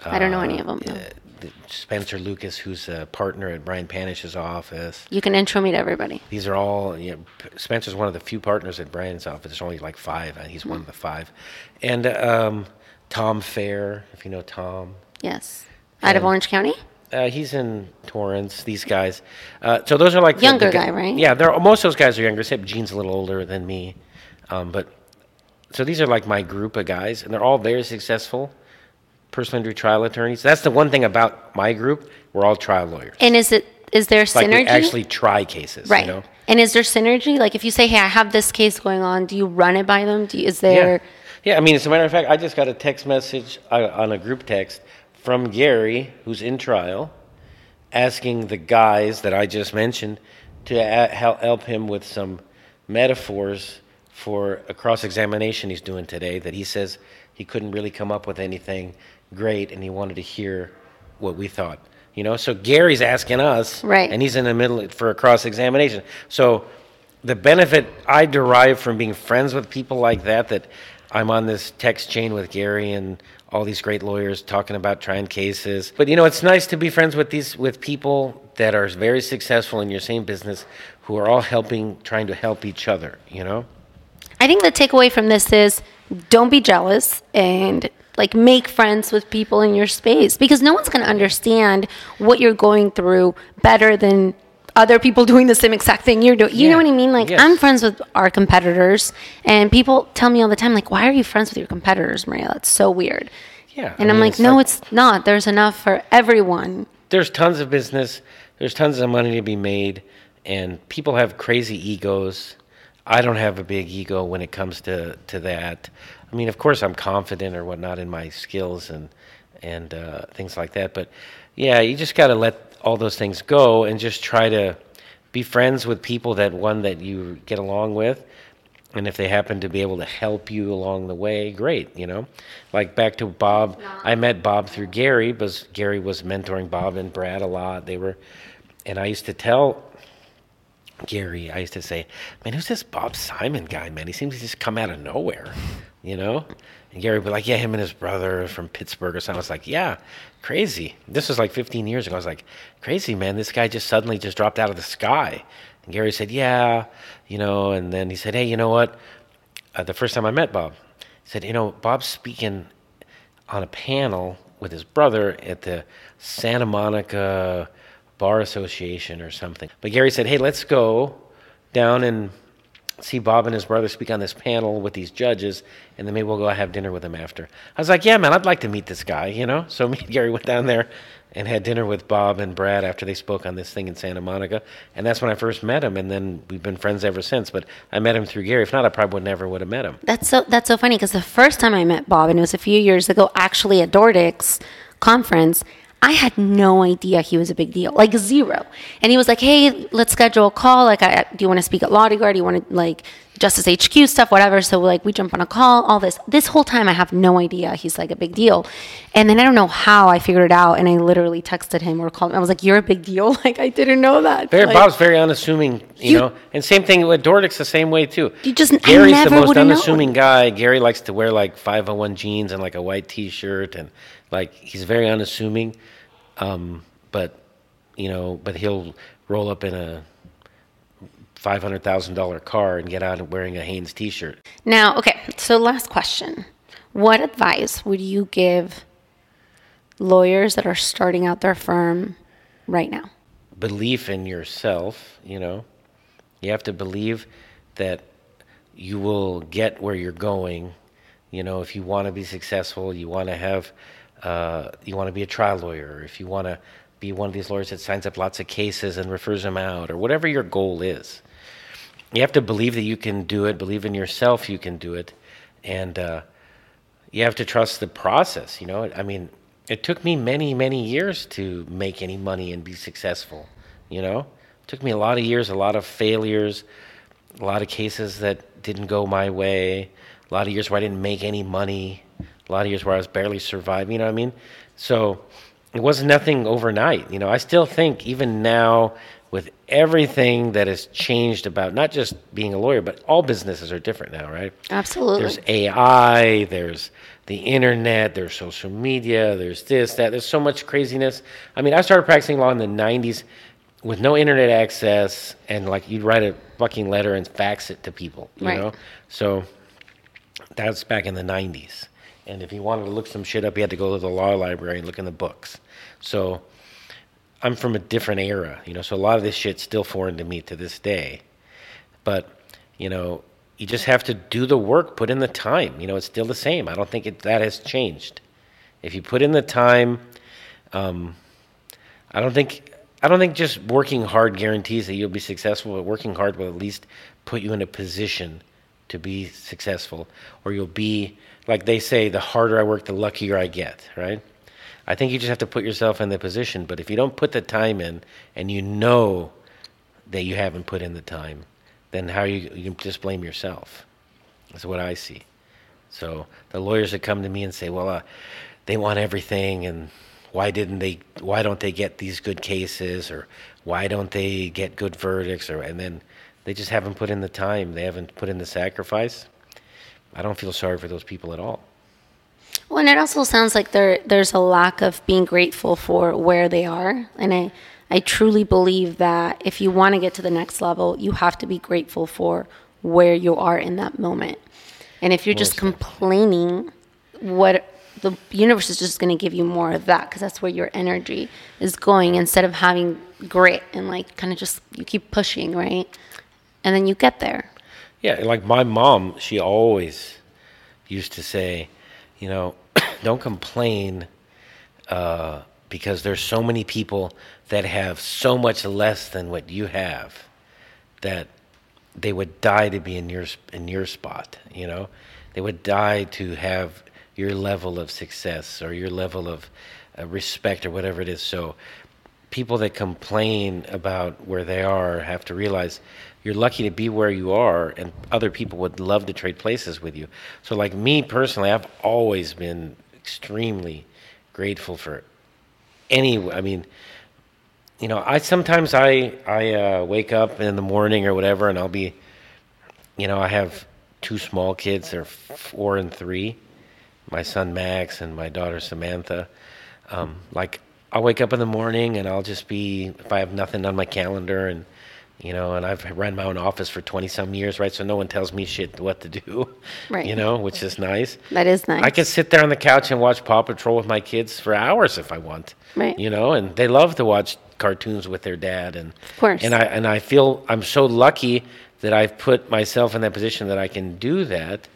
[SPEAKER 2] I don't know any of them. Though.
[SPEAKER 1] uh, Spencer Lucas, who's a partner at Brian Panish's office.
[SPEAKER 2] You can intro me to everybody.
[SPEAKER 1] These are all. You know, Spencer's one of the few partners at Brian's office. There's only like five, and he's one of the five. And um, Tom Fair, if you know Tom.
[SPEAKER 2] Yes. Out of Orange County?
[SPEAKER 1] Uh, he's in Torrance. These guys. Uh, so those are like the- the
[SPEAKER 2] Younger
[SPEAKER 1] gu-
[SPEAKER 2] guy, right?
[SPEAKER 1] Yeah, they're most of those guys are younger. Except Gene's a little older than me. Um, but so these are like my group of guys, and they're all very successful personal injury trial attorneys. That's the one thing about my group. We're all trial lawyers.
[SPEAKER 2] And is it is there
[SPEAKER 1] Like
[SPEAKER 2] synergy?
[SPEAKER 1] we actually try cases.
[SPEAKER 2] right.
[SPEAKER 1] You know?
[SPEAKER 2] And is there synergy? Like if you say, "Hey, I have this case going on," do you run it by them? Do you, is
[SPEAKER 1] Yeah.
[SPEAKER 2] there?
[SPEAKER 1] Yeah. I mean, as a matter of fact, I just got a text message uh, on a group text from Gary, who's in trial, asking the guys that I just mentioned to help him with some metaphors for a cross examination he's doing today that he says he couldn't really come up with anything great and he wanted to hear what we thought. You know, so Gary's asking us,
[SPEAKER 2] Right.
[SPEAKER 1] And he's in the middle for a cross examination. So the benefit I derive from being friends with people like that, that I'm on this text chain with Gary and all these great lawyers talking about trying cases. But you know, it's nice to be friends with these with people that are very successful in your same business who are all helping trying to help each other, you know?
[SPEAKER 2] I think the takeaway from this is don't be jealous and like make friends with people in your space because no one's going to understand what you're going through better than other people doing the same exact thing you're doing. You
[SPEAKER 1] Yeah.
[SPEAKER 2] know what I mean? Like
[SPEAKER 1] Yes.
[SPEAKER 2] I'm friends with our competitors and people tell me all the time like why are you friends with your competitors, Maria? That's so weird.
[SPEAKER 1] Yeah.
[SPEAKER 2] And
[SPEAKER 1] I
[SPEAKER 2] I'm
[SPEAKER 1] mean,
[SPEAKER 2] like, no, it's not. There's enough for everyone.
[SPEAKER 1] there's tons of business, there's tons of money to be made, and people have crazy egos. I don't have a big ego when it comes to, to that. I mean, of course, I'm confident or whatnot in my skills and and uh, things like that. But yeah, you just got to let all those things go and just try to be friends with people that one that you get along with, and if they happen to be able to help you along the way, great. You know, like back to Bob. I met Bob through Gary because Gary was mentoring Bob and Brad a lot. They were, and I used to tell Gary, I used to say, "Man, who's this Bob Simon guy? Man, he seems to just come out of nowhere." You know, and Gary would be like, "Yeah, him and his brother from Pittsburgh or something." I was like, "Yeah, crazy." This was like 15 years ago. I was like, "Crazy, man! This guy just suddenly just dropped out of the sky." And Gary said, "Yeah, you know." And then he said, "Hey, you know what?" Uh, the first time I met Bob, he said, "You know, Bob's speaking on a panel with his brother at the Santa Monica Bar Association or something. But Gary said, "Hey, let's go down and see Bob and his brother speak on this panel with these judges, and then maybe we'll go have dinner with him after." I was like, "Yeah, man, I'd like to meet this guy," you know. So me and Gary went down there and had dinner with Bob and Brad after they spoke on this thing in Santa Monica, and that's when I first met him, and then we've been friends ever since. But I met him through Gary. If not, I probably would never would have met him.
[SPEAKER 2] That's so that's so funny because the first time I met Bob, and it was a few years ago, actually at Dordick's conference, I had no idea he was a big deal, like zero. And he was like, "Hey, let's schedule a call. Like, I, do you want to speak at Laudigar? Do you want to like Justice HQ stuff, whatever?" So like we jump on a call. All this this whole time, I have no idea he's like a big deal. And then I don't know how I figured it out, and I literally texted him or called him. I was like, "You're a big deal." Like I didn't know that.
[SPEAKER 1] Very,
[SPEAKER 2] Like,
[SPEAKER 1] Bob's very unassuming, you,
[SPEAKER 2] You-
[SPEAKER 1] know. And same thing with Dordick's, the same way too.
[SPEAKER 2] You just-
[SPEAKER 1] Gary's the most
[SPEAKER 2] would've known.
[SPEAKER 1] unassuming guy. Gary likes to wear like 501 jeans and like a white T-shirt, and like he's very unassuming. Um, but you know, but he'll roll up in a five hundred thousand dollar car and get out wearing a Hanes T-shirt.
[SPEAKER 2] Now, okay, so last question. What advice would you give lawyers that are starting out their firm right now?
[SPEAKER 1] belief in yourself, you know. You have to believe that you will get where you're going. You know, if you want to be successful, you want to have, uh, you want to be a trial lawyer, or if you want to be one of these lawyers that signs up lots of cases and refers them out, or whatever your goal is. You have to believe that you can do it, believe in yourself you can do it, and uh, you have to trust the process. You know, I mean, it took me many, many years to make any money and be successful. You know, it took me a lot of years, a lot of failures, a lot of cases that didn't go my way, a lot of years where I didn't make any money, a lot of years where I was barely surviving. You know what I mean? So it was nothing overnight. You know, I still think even now with everything that has changed about not just being a lawyer, but all businesses are different now, right?
[SPEAKER 2] Absolutely.
[SPEAKER 1] There's AI, there's the internet, there's social media, there's this, that. There's so much craziness. I mean, I started practicing law in the 90s with no internet access, and like you'd write a fucking letter and fax it to people, you
[SPEAKER 2] Right.
[SPEAKER 1] know? So that's back in the 90s. And if he wanted to look some shit up, he had to go to the law library and look in the books. So I'm from a different era, you know, so a lot of this shit's still foreign to me to this day. But, you know, you just have to do the work, put in the time. You know, it's still the same. I don't think it, that has changed. If you put in the time, um, I don't think I don't think just working hard guarantees that you'll be successful. But working hard will at least put you in a position to be successful, or you'll be like they say, the harder I work, the luckier I get. Right? I think you just have to put yourself in the position. But if you don't put the time in, and you know that you haven't put in the time, then how you you just blame yourself. That's what I see. So the lawyers that come to me and say, "Well, uh, they want everything, and why didn't they? Why don't they get these good cases, or why don't they get good verdicts?" Or and then they just haven't put in the time. They haven't put in the sacrifice. I don't feel sorry for those people at all.
[SPEAKER 2] Well, and it also sounds like there there's a lack of being grateful for where they are, and I I truly believe that if you want to get to the next level, you have to be grateful for where you are in that moment. And if you're just complaining, what the universe is just going to give you more of that because that's where your energy is going instead of having grit and like kind of just you keep pushing, right? And then you get there.
[SPEAKER 1] Yeah, like my mom, she always used to say, you know, don't complain uh, because there's so many people that have so much less than what you have that they would die to be in your in your spot. You know, they would die to have your level of success or your level of uh, respect or whatever it is. So people that complain about where they are have to realize you're lucky to be where you are and other people would love to trade places with you. So like me personally i've always been extremely grateful for any i mean you know i sometimes i i uh, wake up in the morning or whatever and i'll be you know i have two small kids. They're four and three my son max and my daughter samantha. Um, like I'll wake up in the morning and I'll just be if I have nothing on my calendar and you know, and I've run my own office for 20 some years, right? So no one tells me shit what to do,
[SPEAKER 2] Right.
[SPEAKER 1] You know, which is nice.
[SPEAKER 2] That is nice.
[SPEAKER 1] I can sit there on the couch and watch Paw Patrol with my kids for hours if I want,
[SPEAKER 2] Right.
[SPEAKER 1] You know, and they love to watch cartoons with their dad, and
[SPEAKER 2] Of course.
[SPEAKER 1] And I and I feel I'm so lucky that I've put myself in that position that I can do that,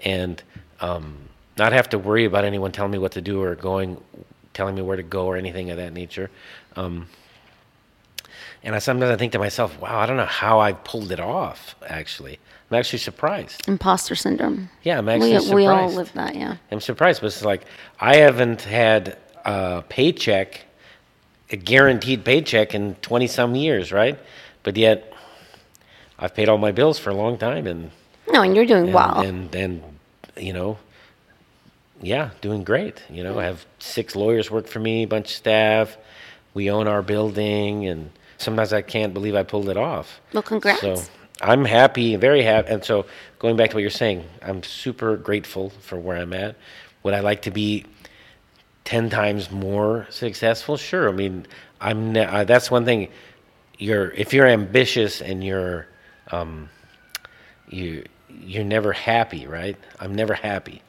[SPEAKER 1] and um, not have to worry about anyone telling me what to do or going telling me where to go or anything of that nature. Um, and I sometimes I think to myself, wow, I don't know how I pulled it off. Actually, I'm actually surprised.
[SPEAKER 2] Imposter syndrome.
[SPEAKER 1] Yeah, I'm actually
[SPEAKER 2] we,
[SPEAKER 1] surprised.
[SPEAKER 2] we all live that, yeah.
[SPEAKER 1] I'm surprised, but it's like I haven't had a paycheck, a guaranteed paycheck in 20 some years, right? But yet, I've paid all my bills for a long time, and
[SPEAKER 2] No, and you're doing
[SPEAKER 1] and,
[SPEAKER 2] well.
[SPEAKER 1] and and you know, yeah, doing great. You know, I have six lawyers work for me, a bunch of staff. We own our building, and sometimes I can't believe I pulled it off.
[SPEAKER 2] well, congrats.
[SPEAKER 1] So I'm happy, very happy. And so going back to what you're saying, I'm super grateful for where I'm at. Would I like to be 10 times more successful? Sure. I mean, I'm ne- uh, that's one thing. You're if you're ambitious and you're um, you you're never happy, right? I'm never happy.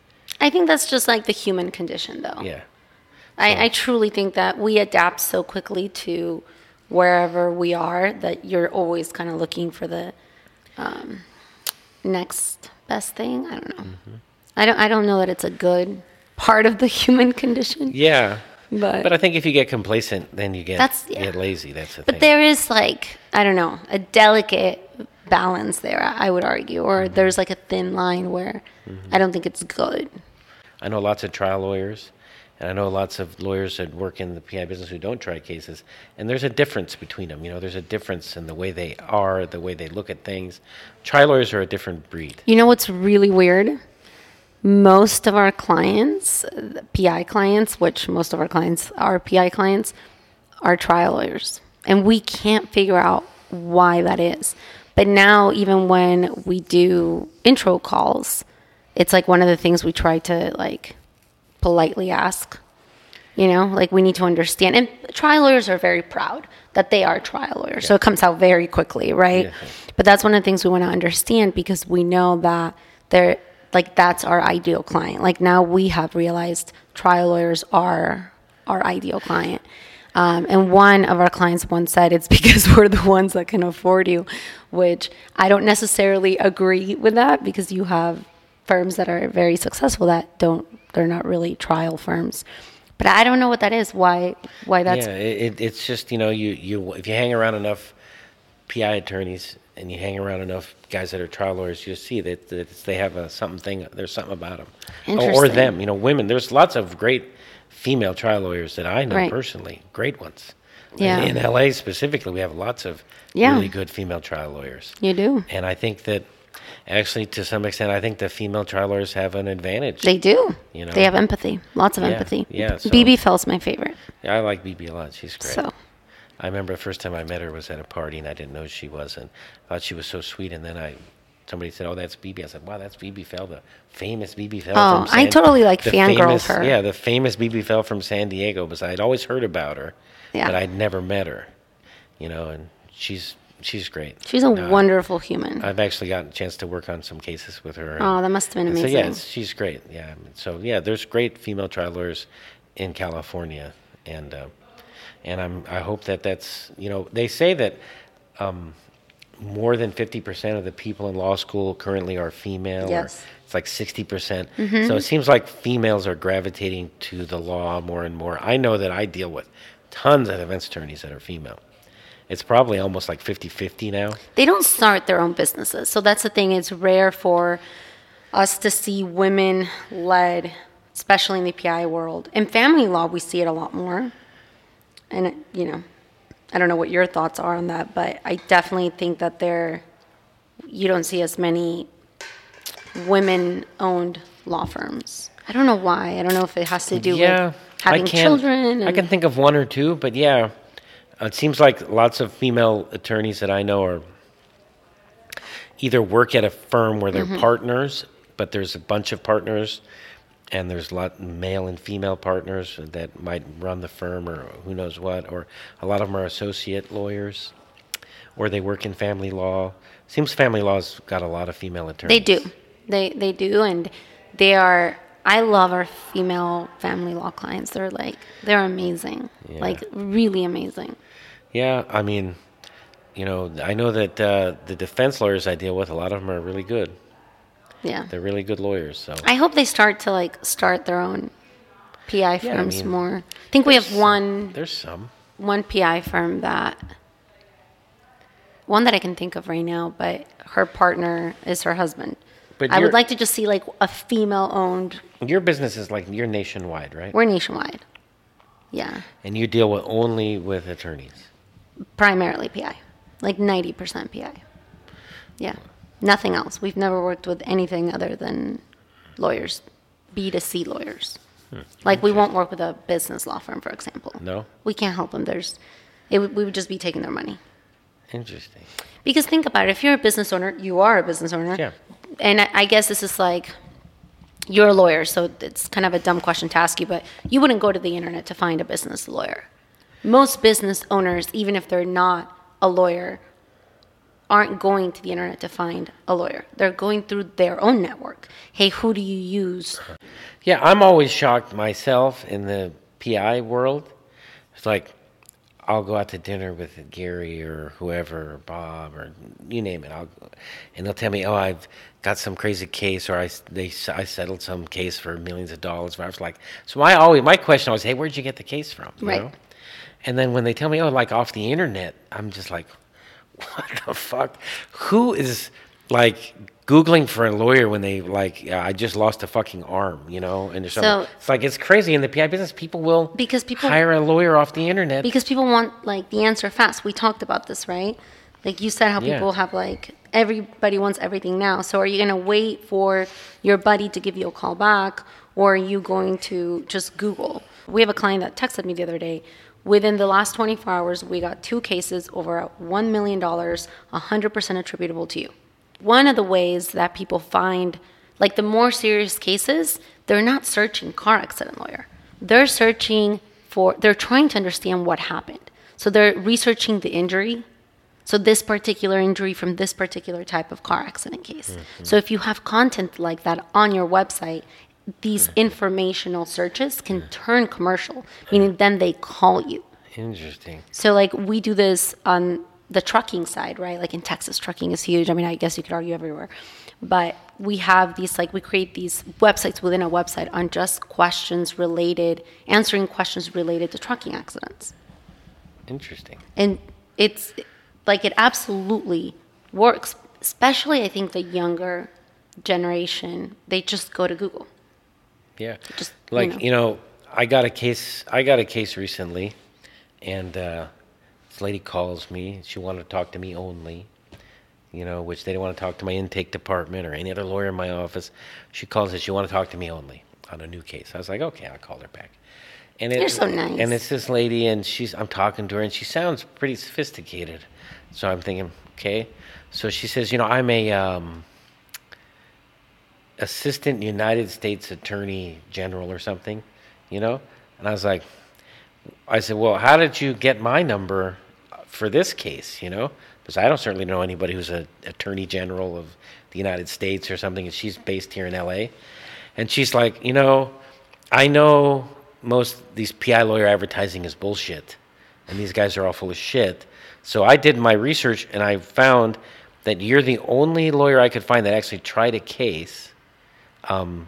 [SPEAKER 2] I think that's just like the human condition, though.
[SPEAKER 1] Yeah.
[SPEAKER 2] I, I truly think that we adapt so quickly to wherever we are that you're always kind of looking for the um, next best thing. I don't know.
[SPEAKER 1] Mm-hmm.
[SPEAKER 2] I don't. I don't know that it's a good part of the human condition.
[SPEAKER 1] Yeah.
[SPEAKER 2] But
[SPEAKER 1] But I think if you get complacent, then you get
[SPEAKER 2] That's- yeah.
[SPEAKER 1] get lazy. That's the
[SPEAKER 2] But
[SPEAKER 1] thing.
[SPEAKER 2] there is like I don't know a delicate balance there. I would argue, or
[SPEAKER 1] Mm-hmm.
[SPEAKER 2] there's like a thin line where I don't think it's good.
[SPEAKER 1] I know lots of trial lawyers, and I know lots of lawyers that work in the PI business who don't try cases. And there's a difference between them. You know, there's a difference in the way they are, the way they look at things. Trial lawyers are a different breed.
[SPEAKER 2] You know what's really weird? Most of our clients, PI clients, which most of our clients are PI clients, are trial lawyers. And we can't figure out why that is. But now, even when we do intro calls, it's like one of the things we try to like politely ask. You know, like we need to understand. And trial lawyers are very proud that they are trial lawyers. So it comes out very quickly, right?
[SPEAKER 1] Yeah.
[SPEAKER 2] But that's one of the things we want to understand because we know that they're like that's our ideal client. Like now we have realized trial lawyers are our ideal client. Um, and one of our clients once said it's because we're the ones that can afford you, which I don't necessarily agree with that because you have firms that are very successful that don't they're not really trial firms. But I don't know what that is. Why why that's
[SPEAKER 1] yeah, it, it, it's just you know you you if you hang around enough PI attorneys and you hang around enough guys that are trial lawyers, you'll see that, that they have a something thing. There's something about them, or, or them. You know, women. There's lots of great female trial lawyers that I know
[SPEAKER 2] Right.
[SPEAKER 1] personally. Great ones.
[SPEAKER 2] Yeah.
[SPEAKER 1] In, in LA specifically, we have lots of
[SPEAKER 2] Yeah.
[SPEAKER 1] really good female trial lawyers.
[SPEAKER 2] you do.
[SPEAKER 1] And I think that actually, to some extent, I think the female trial lawyers have an advantage.
[SPEAKER 2] They do.
[SPEAKER 1] You know?
[SPEAKER 2] They have empathy. Lots of
[SPEAKER 1] Yeah,
[SPEAKER 2] empathy.
[SPEAKER 1] yeah, so-
[SPEAKER 2] BB Fell's my favorite.
[SPEAKER 1] Yeah, I like BB a lot. She's great.
[SPEAKER 2] So
[SPEAKER 1] I remember the first time I met her was at a party, and I didn't know she was, and I thought she was so sweet. And then I, somebody said, "Oh, that's BB." I said, "Wow, that's BB Fell, the famous BB Fell."
[SPEAKER 2] Oh,
[SPEAKER 1] from
[SPEAKER 2] I totally, like,
[SPEAKER 1] famous-
[SPEAKER 2] her.
[SPEAKER 1] Yeah, the famous BB Fell from San Diego. Because I'd always heard about her,
[SPEAKER 2] Yeah.
[SPEAKER 1] but I'd never met her. You know, and she's she's great.
[SPEAKER 2] She's a
[SPEAKER 1] Uh,
[SPEAKER 2] wonderful human.
[SPEAKER 1] I've actually gotten a chance to work on some cases with her.
[SPEAKER 2] oh, that must have been amazing.
[SPEAKER 1] So yeah, she's great. Yeah. So yeah, there's great female trial lawyers in California, and uh, and I'm I hope that that's you know they say that um, more than 50% of the people in law school currently are female.
[SPEAKER 2] Yes.
[SPEAKER 1] it's like 60%. percent So it seems like females are gravitating to the law more and more. I know that I deal with tons of defense attorneys that are female. It's probably almost like 50 50 now.
[SPEAKER 2] they don't start their own businesses. So that's the thing. It's rare for us to see women led, especially in the PI world. In family law, we see it a lot more. And, it- you know, I don't know what your thoughts are on that, but I definitely think that there, you don't see as many women owned law firms. I don't know why. I don't know if it has to do
[SPEAKER 1] yeah,
[SPEAKER 2] with having
[SPEAKER 1] I can,
[SPEAKER 2] children.
[SPEAKER 1] I can think of one or two, but yeah, it seems like lots of female attorneys that I know are either work at a firm where
[SPEAKER 2] Mm-hmm.
[SPEAKER 1] they're partners, but there's a bunch of partners, and there's a lot male and female partners that might run the firm or who knows what, or a lot of them are associate lawyers, or they work in family law. Seems family law's got a lot of female attorneys.
[SPEAKER 2] They do. They they do, and they are. I love our female family law clients. They're like they're amazing,
[SPEAKER 1] Yeah.
[SPEAKER 2] like really amazing.
[SPEAKER 1] Yeah, I mean, you know, I know that uh, the defense lawyers I deal with, a lot of them are really good.
[SPEAKER 2] Yeah,
[SPEAKER 1] They're really good lawyers. So
[SPEAKER 2] I hope they start to like start their own PI
[SPEAKER 1] Yeah, I
[SPEAKER 2] firms
[SPEAKER 1] mean,
[SPEAKER 2] more. I think we have one
[SPEAKER 1] there's some.
[SPEAKER 2] one PI firm that one that I can think of right now, but her partner is her husband.
[SPEAKER 1] But
[SPEAKER 2] I would like to just see like a female owned.
[SPEAKER 1] Your business is like you're nationwide, right?
[SPEAKER 2] We're nationwide. Yeah,
[SPEAKER 1] And you deal with only with attorneys.
[SPEAKER 2] primarily PI, like 90% PI. Yeah, nothing else. We've never worked with anything other than lawyers, B to C lawyers. Hmm. Like we won't work with a business law firm, for example.
[SPEAKER 1] No,
[SPEAKER 2] We can't help them. There's, it, we would just be taking their money.
[SPEAKER 1] interesting.
[SPEAKER 2] Because think about it, if you're a business owner, you are a business owner.
[SPEAKER 1] Yeah.
[SPEAKER 2] And I, guess this is like, you're a lawyer, so it's kind of a dumb question to ask you, but you wouldn't go to the internet to find a business lawyer. Most business owners, even if they're not a lawyer, aren't going to the internet to find a lawyer. They're going through their own network. Hey, who do you use?
[SPEAKER 1] Yeah, I'm always shocked myself in the PI world. It's like I'll go out to dinner with Gary or whoever, or Bob, or you name it. I'll, and they'll tell me, "Oh, I've got some crazy case, or I they I settled some case for millions of dollars." I was like, so my always my question was, "Hey, where'd you get the case from?" You
[SPEAKER 2] Right.
[SPEAKER 1] know? And then when they tell me, "Oh, like off the internet," I'm just like, "What the fuck? Who is like googling for a lawyer when they like yeah, I just lost a fucking arm, you know?" And
[SPEAKER 2] So-
[SPEAKER 1] It's like it's crazy in the PI business. People will
[SPEAKER 2] Because people-
[SPEAKER 1] hire a lawyer off the internet.
[SPEAKER 2] Because people want like the answer fast. We talked about this, right? Like you said how
[SPEAKER 1] Yeah.
[SPEAKER 2] people have like everybody wants everything now. So are you going to wait for your buddy to give you a call back or are you going to just Google? We have a client that texted me the other day. Within the last 24 hours, we got two cases over $1 million, 100% attributable to you. One of the ways that people find, like the more serious cases, they're not searching car accident lawyer. They're searching for, they're trying to understand what happened. So they're researching the injury. So this particular injury from this particular type of car accident case. Mm-hmm. So if you have content like that on your website, these mm-hmm. informational searches can turn commercial, meaning then they call you.
[SPEAKER 1] Interesting.
[SPEAKER 2] So like we do this on the trucking side, right? Like in Texas, trucking is huge. I mean, I guess you could argue everywhere. But we have these like we create these websites within a website on just questions related, answering questions related to trucking accidents.
[SPEAKER 1] Interesting.
[SPEAKER 2] And it's like it absolutely works, especially I think the younger generation, they just go to Google.
[SPEAKER 1] Yeah.
[SPEAKER 2] Just, you
[SPEAKER 1] like
[SPEAKER 2] know.
[SPEAKER 1] you know, I got a case. I got a case recently, and uh, this lady calls me. She wanted to talk to me only. You know, which they didn't want to talk to my intake department or any other lawyer in my office. She calls and she want to talk to me only on a new case. I was like, okay, I'll call her back. And it,
[SPEAKER 2] You're so nice.
[SPEAKER 1] And it's this lady, and she's I'm talking to her, and she sounds pretty sophisticated. So I'm thinking, okay. So she says, you know, I'm a um, assistant United States Attorney General or something, you know. And I was like, I said, well, how did you get my number for this case, you know? Because I don't certainly know anybody who's a attorney general of the United States or something, and she's based here in L.A. And she's like, you know, I know most these PI lawyer advertising is bullshit, and these guys are all full of shit. So I did my research, and I found that you're the only lawyer I could find that actually tried a case um,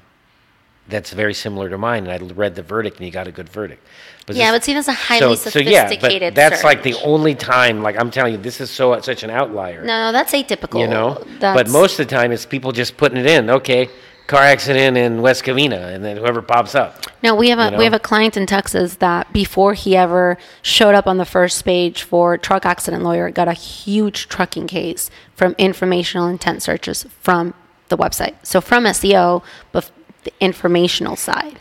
[SPEAKER 1] that's very similar to mine. And I read the verdict, and you got a good verdict.
[SPEAKER 2] yeah,
[SPEAKER 1] this-
[SPEAKER 2] but see, that's a highly
[SPEAKER 1] so yeah, but that's like the only time. Like I'm telling you, this is so such an outlier.
[SPEAKER 2] No, that's atypical.
[SPEAKER 1] you know,
[SPEAKER 2] that's,
[SPEAKER 1] but most of the time it's people just putting it in. Okay, car accident in West Covina, and then whoever pops up.
[SPEAKER 2] No, we have a
[SPEAKER 1] you know?
[SPEAKER 2] we have a client in Texas that before he ever showed up on the first page for truck accident lawyer, got a huge trucking case from informational intent searches from the website. So from SEO, but the informational side,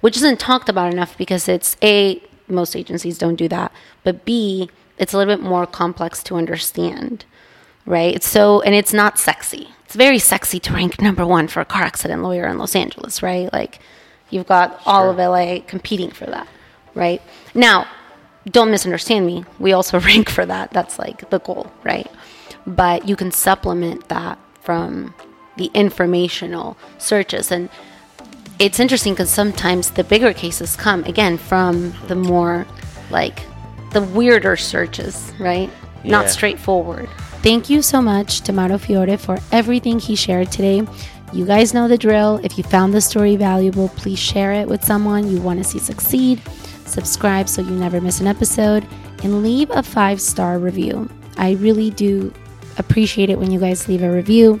[SPEAKER 2] which isn't talked about enough because it's a most agencies don't do that, but B it's a little bit more complex to understand, right? It's so and it's not sexy. It's very sexy to rank number one for a car accident lawyer in Los Angeles, right? Like you've got all of LA competing for that, right? Now, don't misunderstand me. We also rank for that. That's like the goal, right? But you can supplement that from the informational searches and it's interesting because sometimes the bigger cases come again from the more like the weirder searches, right? Not straightforward. Thank you so much to Mauro Fiore for everything he shared today. You guys know the drill. If you found the story valuable, please share it with someone you want to see succeed. Subscribe so you never miss an episode and leave a five star review. I really do appreciate it when you guys leave a review.